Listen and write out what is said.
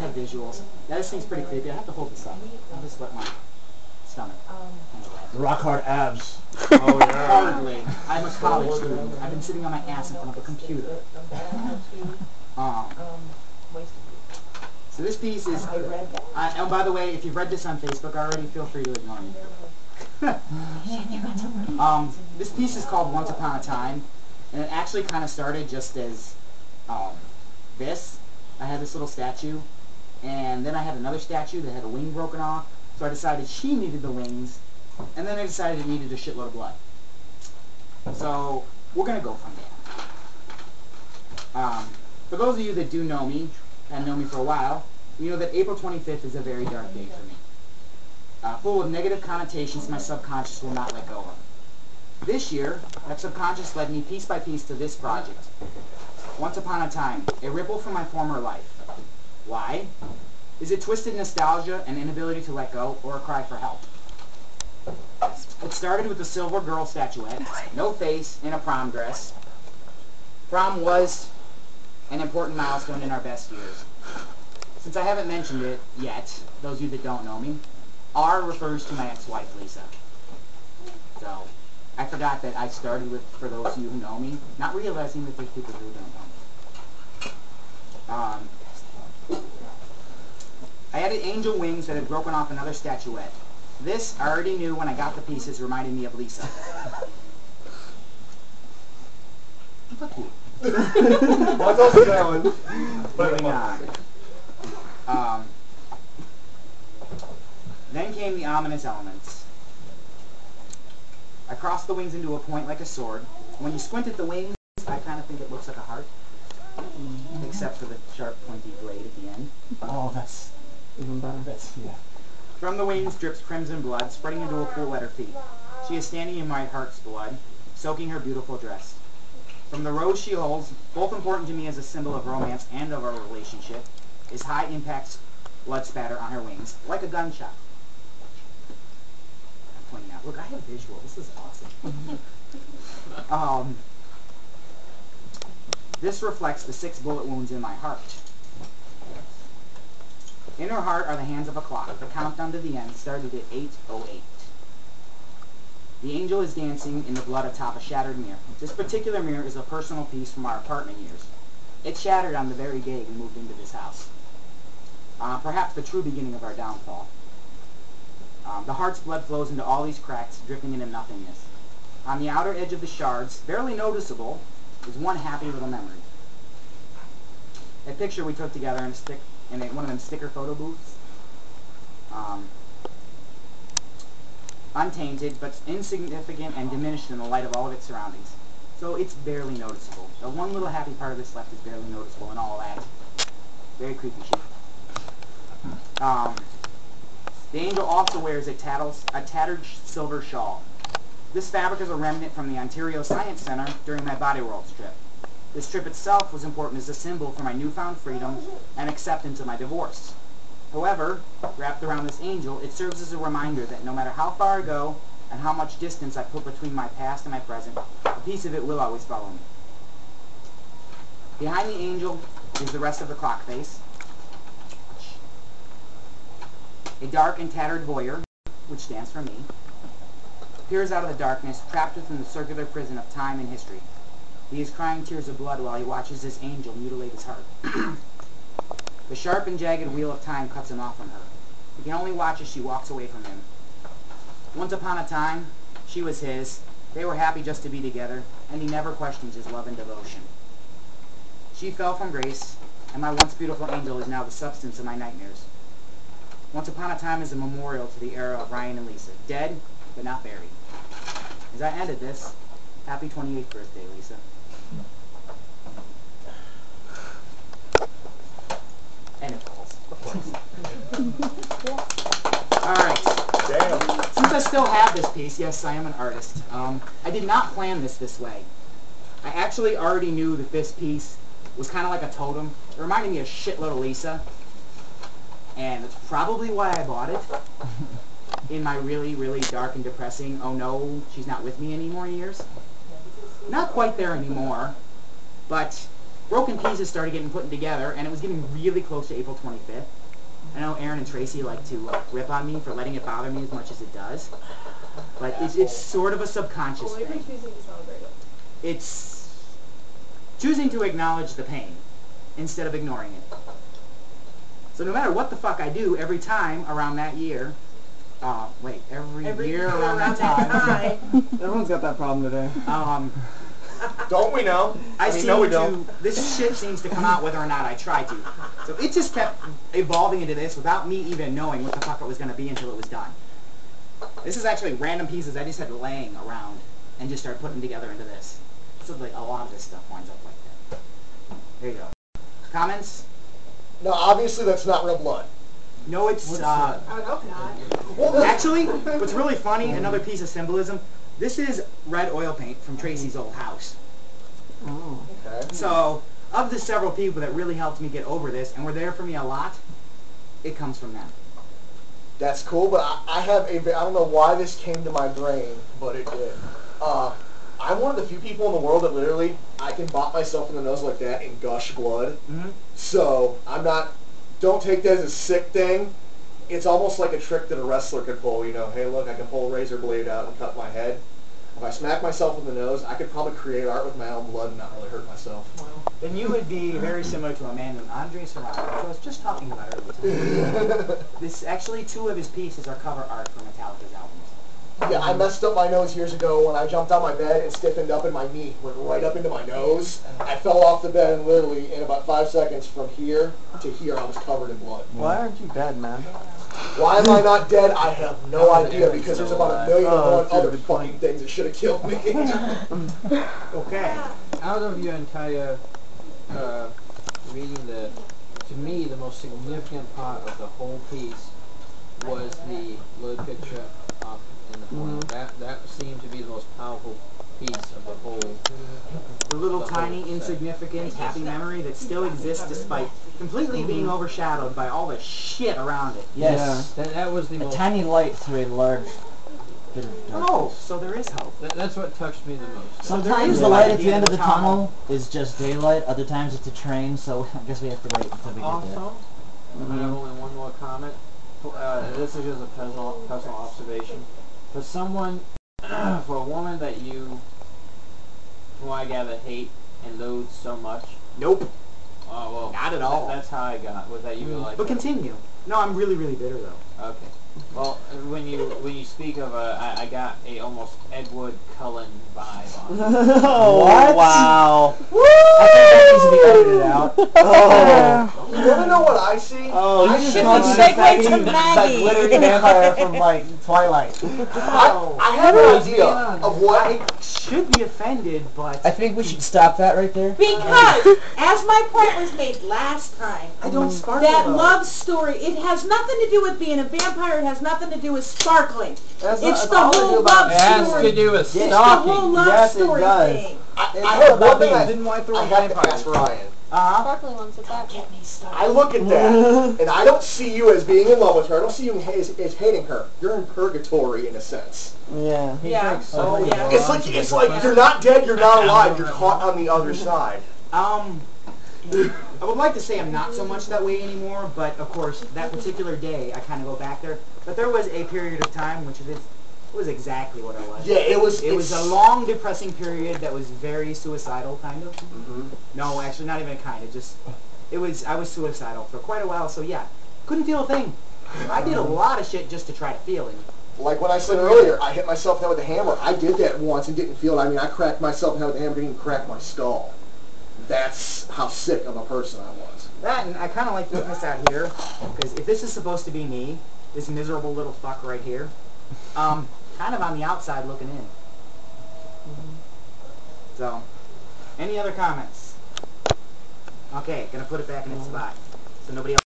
have visuals. That just seems pretty creepy. I have to hold this up. I'll just let my stomach handle that. The rock hard abs. Oh yeah. Hardly. I'm a college student. I've been sitting on my ass in front of a computer. Um, so this piece is. Uh, and by the way, if you've read this on Facebook already, feel free to ignore me. um, this piece is called Once Upon a Time, and it actually kind of started just as um, this. I had this little statue, and then I had another statue that had a wing broken off, so I decided she needed the wings, and then I decided it needed a shitload of blood. So we're gonna go from there. Um, for those of you that do know me, and know me for a while, you know that April 25th is a very dark day for me. Uh, full of negative connotations my subconscious will not let go of. This year, that subconscious led me piece by piece to this project. Once upon a time, a ripple from my former life. Why? Is it twisted nostalgia and inability to let go, or a cry for help? It started with the silver girl statuette, no face, in a prom dress. Prom was an important milestone in our best years. Since I haven't mentioned it yet, those of you that don't know me, R refers to my ex-wife, Lisa. So, I forgot that I started with, for those of you who know me, not realizing that there's people who don't know me. Um, Angel wings that had broken off another statuette. This, I already knew when I got the pieces, reminded me of Lisa. Fuck you. What's also going? Moving on. Um, then came the ominous elements. I crossed the wings into a point like a sword. When you squint at the wings, I kind of think it looks like a heart. Except for the sharp, pointy blade at the end. Oh, that's even better. That's yeah. From the wings drips crimson blood, spreading into a pool at her feet. She is standing in my heart's blood, soaking her beautiful dress. From the rose she holds, both important to me as a symbol of romance and of our relationship, is high impact blood spatter on her wings, like a gunshot. I'm pointing out, look, I have visual. This is awesome. um, this reflects the six bullet wounds in my heart. In her heart are the hands of a clock. The countdown to the end started at 8.08. The angel is dancing in the blood atop a shattered mirror. This particular mirror is a personal piece from our apartment years. It shattered on the very day we moved into this house. Uh, perhaps the true beginning of our downfall. Um, the heart's blood flows into all these cracks, dripping into nothingness. On the outer edge of the shards, barely noticeable, is one happy little memory. A picture we took together in a stick in a, one of them sticker photo booths. Um, untainted, but insignificant and diminished in the light of all of its surroundings. So it's barely noticeable. The one little happy part of this left is barely noticeable and all that. Very creepy shit. Um, the angel also wears a, tattles, a tattered silver shawl. This fabric is a remnant from the Ontario Science Center during my Body World trip. This trip itself was important as a symbol for my newfound freedom and acceptance of my divorce. However, wrapped around this angel, it serves as a reminder that no matter how far I go and how much distance I put between my past and my present, a piece of it will always follow me. Behind the angel is the rest of the clock face. A dark and tattered voyeur, which stands for me, peers out of the darkness, trapped within the circular prison of time and history. He is crying tears of blood while he watches this angel mutilate his heart. the sharp and jagged wheel of time cuts him off from her. He can only watch as she walks away from him. Once upon a time, she was his. They were happy just to be together, and he never questions his love and devotion. She fell from grace, and my once beautiful angel is now the substance of my nightmares. Once upon a time is a memorial to the era of Ryan and Lisa, dead but not buried. As I ended this, happy 28th birthday, Lisa. And it falls, of course. Alright. Damn. Since I still have this piece, yes, I am an artist. Um, I did not plan this this way. I actually already knew that this piece was kind of like a totem. It reminded me a shitload of Lisa. And that's probably why I bought it. In my really, really dark and depressing, oh no, she's not with me anymore years. Not quite there anymore, but broken pieces started getting put together, and it was getting really close to April 25th. I know Aaron and Tracy like to uh, rip on me for letting it bother me as much as it does, but it's, it's sort of a subconscious Well, maybe thing. choosing to celebrate it. It's choosing to acknowledge the pain instead of ignoring it. So no matter what the fuck I do, every time around that year, uh, wait, every, Every year year around that around time, Everyone's got that problem today. um, Don't we know? I, I mean, seem no, we to, don't. this shit seems to come out whether or not I try to. So it just kept evolving into this without me even knowing what the fuck it was going to be until it was done. This is actually random pieces I just had laying around and just started putting together into this. So like a lot of this stuff winds up like that. There you go. Comments? No, obviously that's not real blood. No, it's What's uh, I hope not. Well, actually what's really funny. Another piece of symbolism. This is red oil paint from Tracy's old house. Oh. Okay. So, of the several people that really helped me get over this and were there for me a lot, it comes from them. That's cool, but I, I have a. I don't know why this came to my brain, but it did. Uh, I'm one of the few people in the world that literally I can bop myself in the nose like that and gush blood. Mm-hmm. So I'm not. Don't take that as a sick thing. It's almost like a trick that a wrestler could pull. You know, hey, look, I can pull a razor blade out and cut my head. If I smack myself in the nose, I could probably create art with my own blood and not really hurt myself. Then you would be very similar to a man named Andre Serrano, which I was just talking about earlier. this actually two of his pieces are cover art for Metallica's albums. Yeah, I messed up my nose years ago when I jumped on my bed and stiffened up and my knee went right up into my nose. I fell off the bed and literally in about five seconds from here to here I was covered in blood. Why aren't you dead, man? Why am I not dead? I have no idea because there's about a million and Oh, one that's a other good fucking point. things that should have killed me. Okay. out of your entire uh, reading the, to me, the most significant part of the whole piece was the little picture up in the corner. That that seemed to be the most powerful piece of the whole. The little The tiny, set. insignificant, happy memory that still exists despite completely being overshadowed by all the shit around it. Yes. That, that was the A most. tiny light through a large bit of darkness. Oh, so there is hope. That, that's what touched me the most. Sometimes is the light light at the end of the tunnel. tunnel is just daylight. Other times it's a train. So I guess we have to wait until we get there. Also, I have only one more comment. Uh, this is just a personal, personal observation. For someone, for a woman that you, who I gather hate and loathe so much, Nope. Oh well, Not at all. that's how I got. Was that you were mm-hmm. like? But that. continue. No, I'm really, really bitter though. Okay. Well, when you when you speak of, uh, I, I got a almost Edward Cullen vibe on. it. oh, What? wow. I think that needs to be edited out. Oh. you want to know what I see? Oh, I you just see- called Segue Maggie to that Maggie. glittering vampire from like Twilight. I, I have an idea of what I should be offended, but I think we should stop that right there. Because, as my point was made last time, I don't sparkle that though. love story, it has nothing to do with being a vampire, it has nothing to do with sparkling. That's It's not- the all to do whole about- love It has story. to do with It's the whole love Yes, story thing. I, It's I all have one thing I, Didn't want to I have to ask Ryan. Uh-huh. Sparkling ones at that. I look at that, and I don't see you as being in love with her. I don't see you as, as hating her. You're in purgatory in a sense. Yeah. He Yeah. drinks so Oh, yeah. It's like it's like you're not dead, you're not alive, you're caught on the other side. Um, I would like to say I'm not so much that way anymore, but of course, that particular day, I kind of go back there. But there was a period of time, which it is, it was exactly what I was. Yeah, it was. It was a long, depressing period that was very suicidal, kind of. Mhm. No, actually, not even kind of. Just, it was. I was suicidal for quite a while. So yeah, couldn't feel a thing. I did a lot of shit just to try to feel it. Like when I said earlier, I hit myself in the head with a hammer. I did that once and didn't feel it. I mean, I cracked myself in the head with a hammer, didn't even crack my skull. That's how sick of a person I was. That and I kind of like putting this out here because if this is supposed to be me, this miserable little fuck right here, um, kind of on the outside looking in. So, any other comments? Okay, gonna put it back in its spot so nobody else.